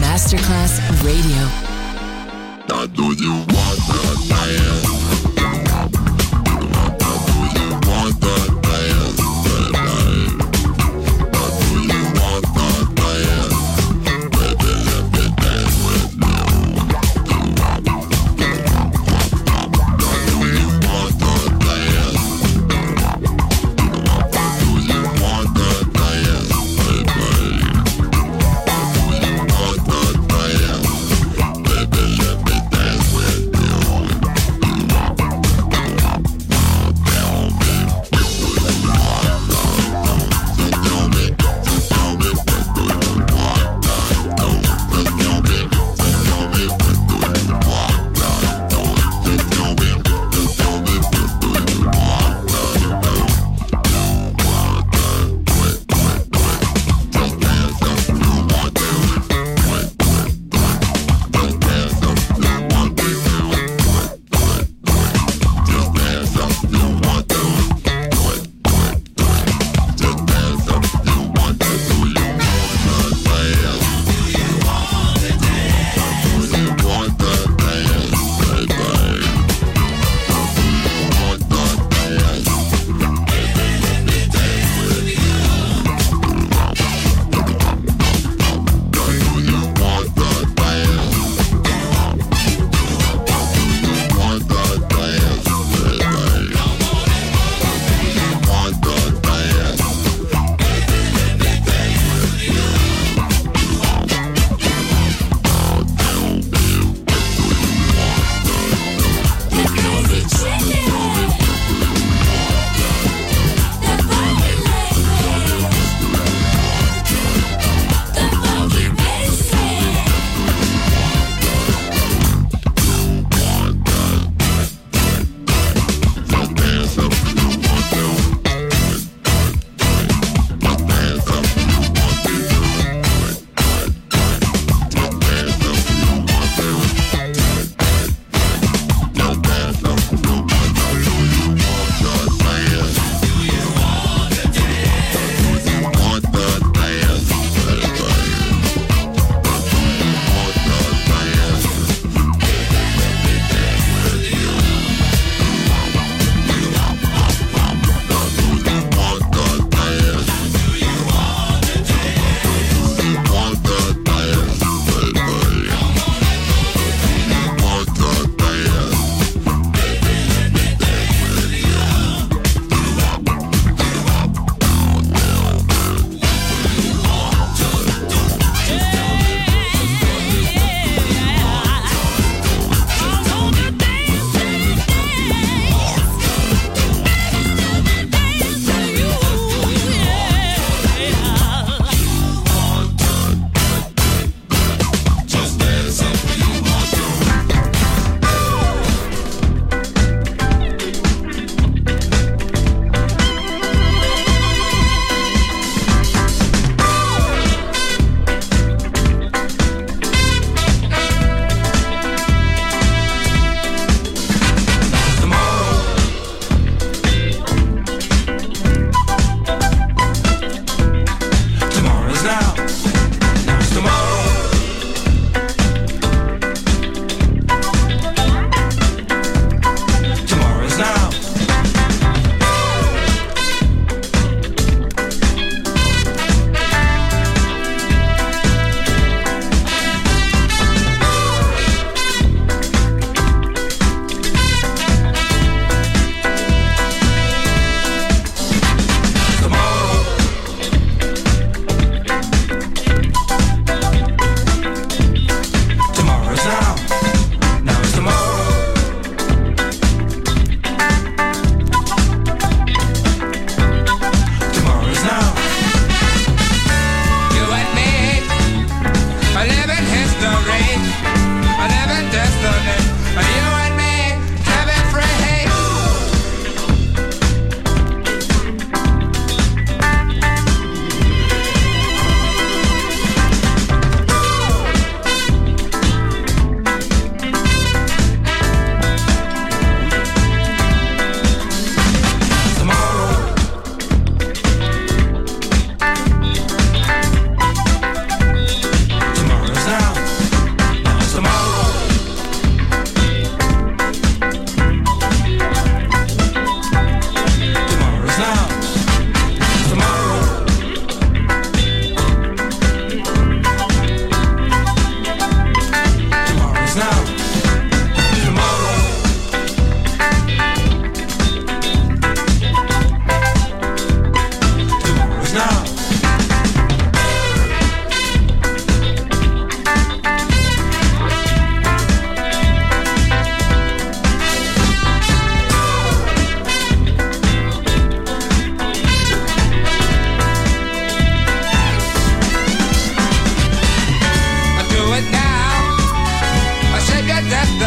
Masterclass Radio. that, that.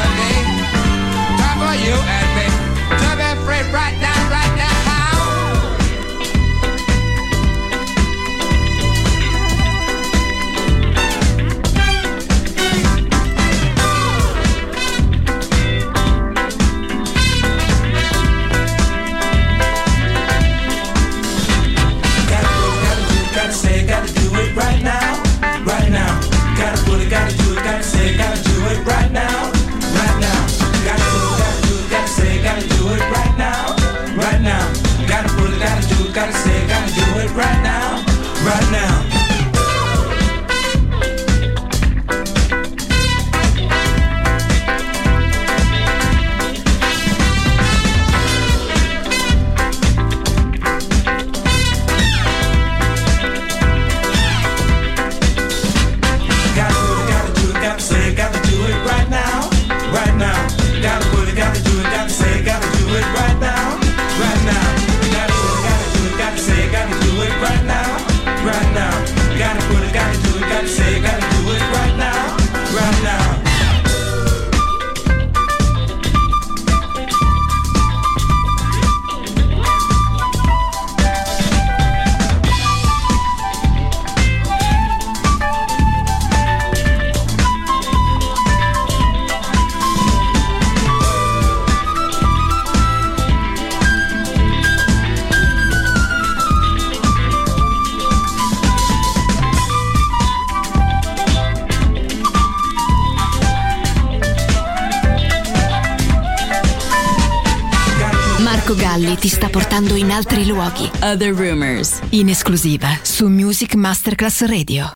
Portando in altri luoghi. Other Rumors, in esclusiva su Music Masterclass Radio.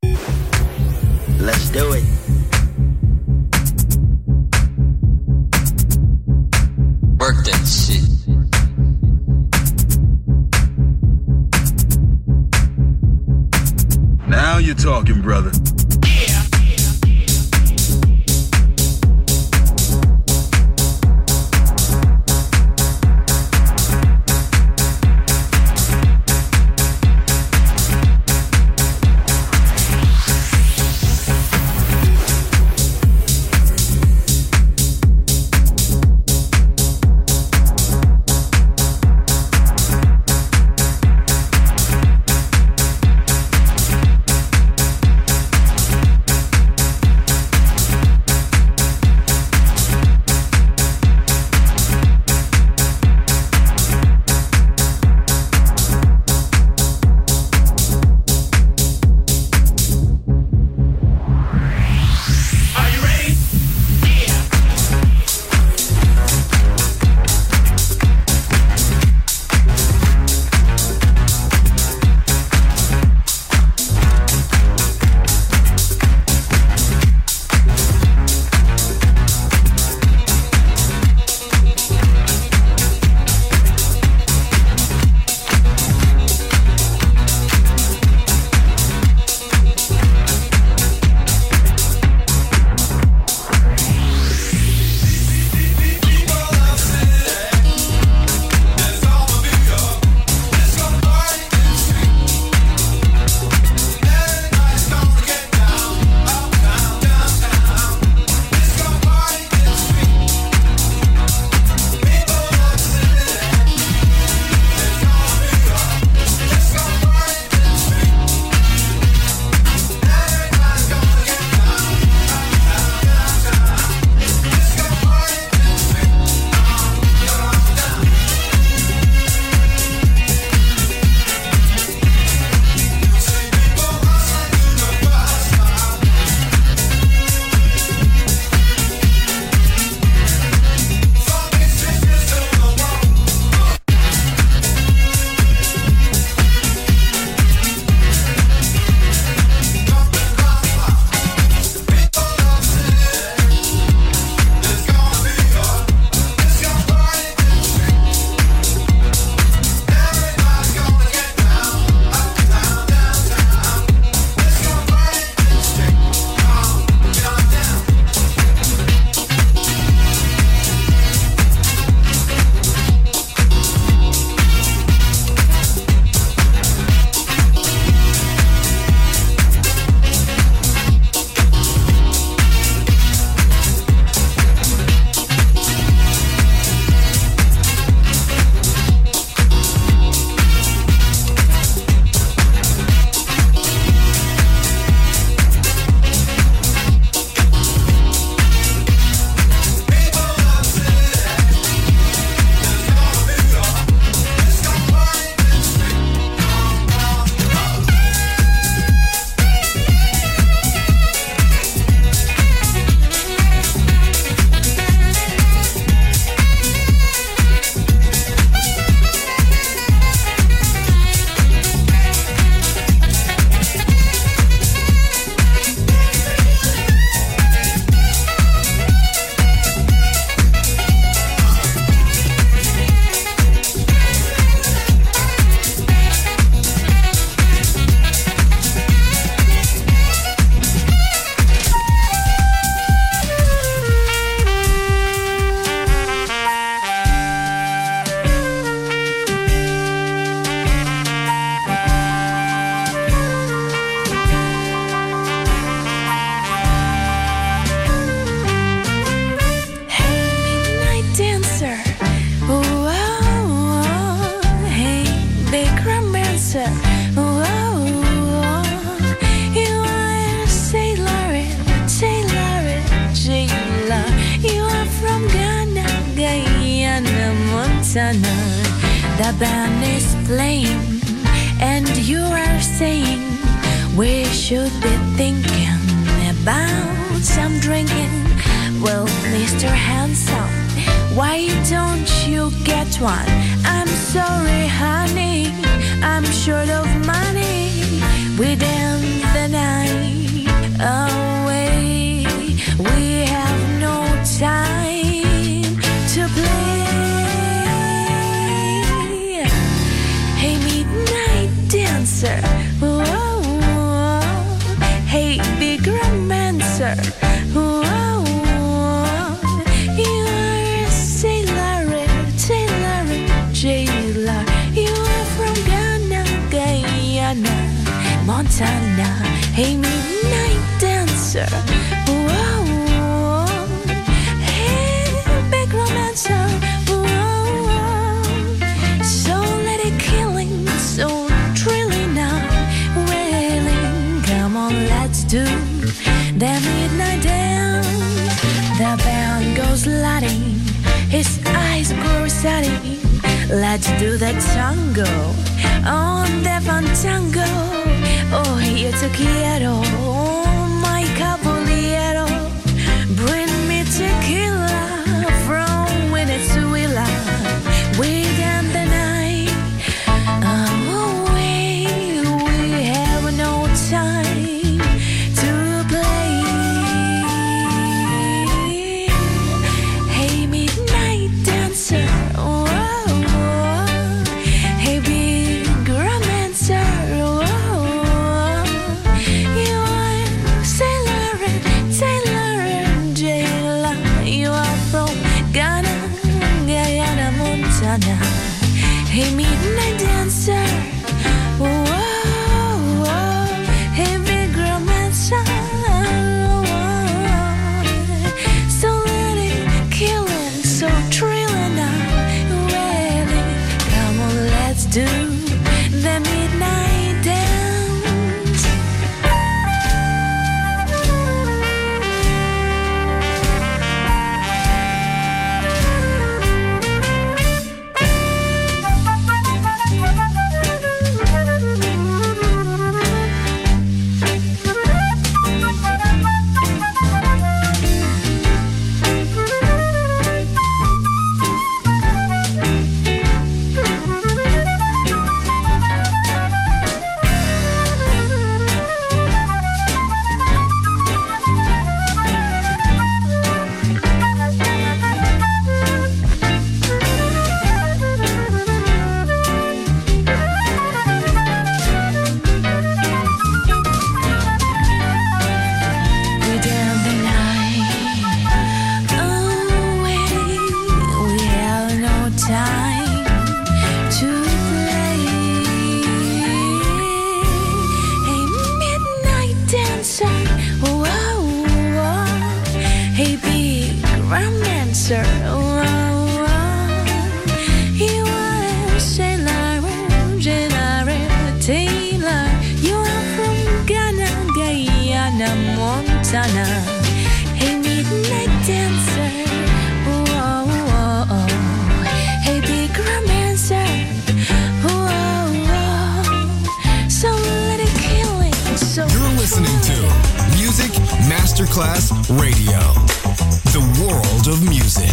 Let's do it. Yeah. answer. Oh, oh, oh. You are Taylor. You are from Ghana, Guyana, Montana. Hey, midnight dancer. Oh, oh, oh, oh. Hey, big romancer. Oh, oh, oh. So let it kill it. So You're listening to Music Masterclass Radio world of music.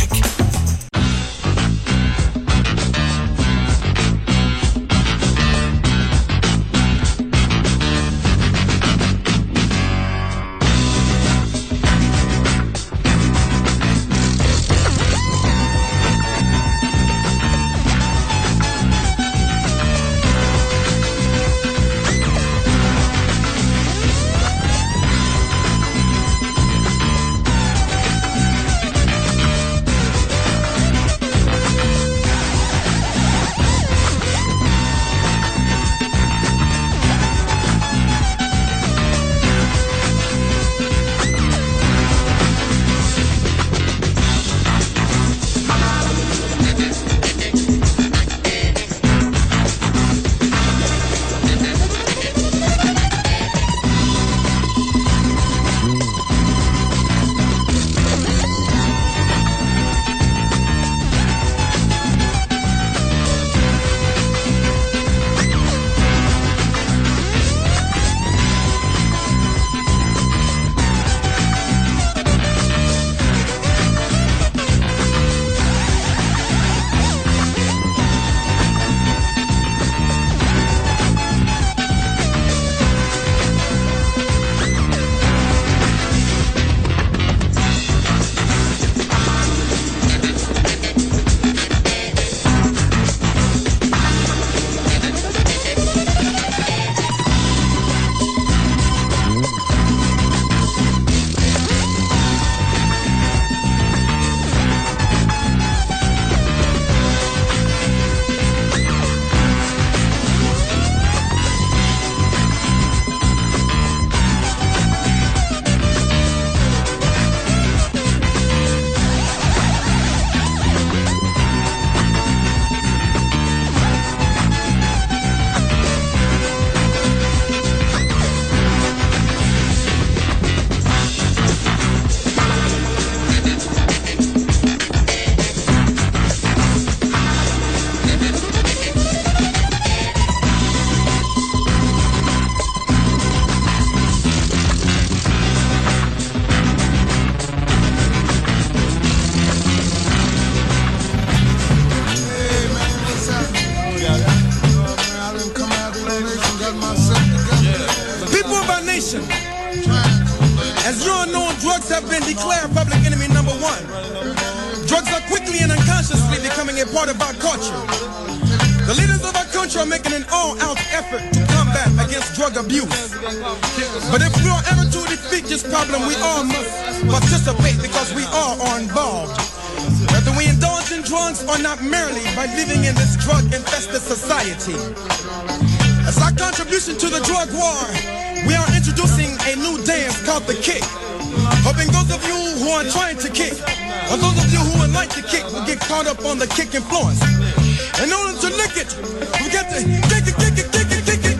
about the kick. Hoping those of you who are trying to kick, or those of you who would like to kick, will get caught up on the kick influence. In order to lick it, we got to kick it, kick it, kick it, kick it.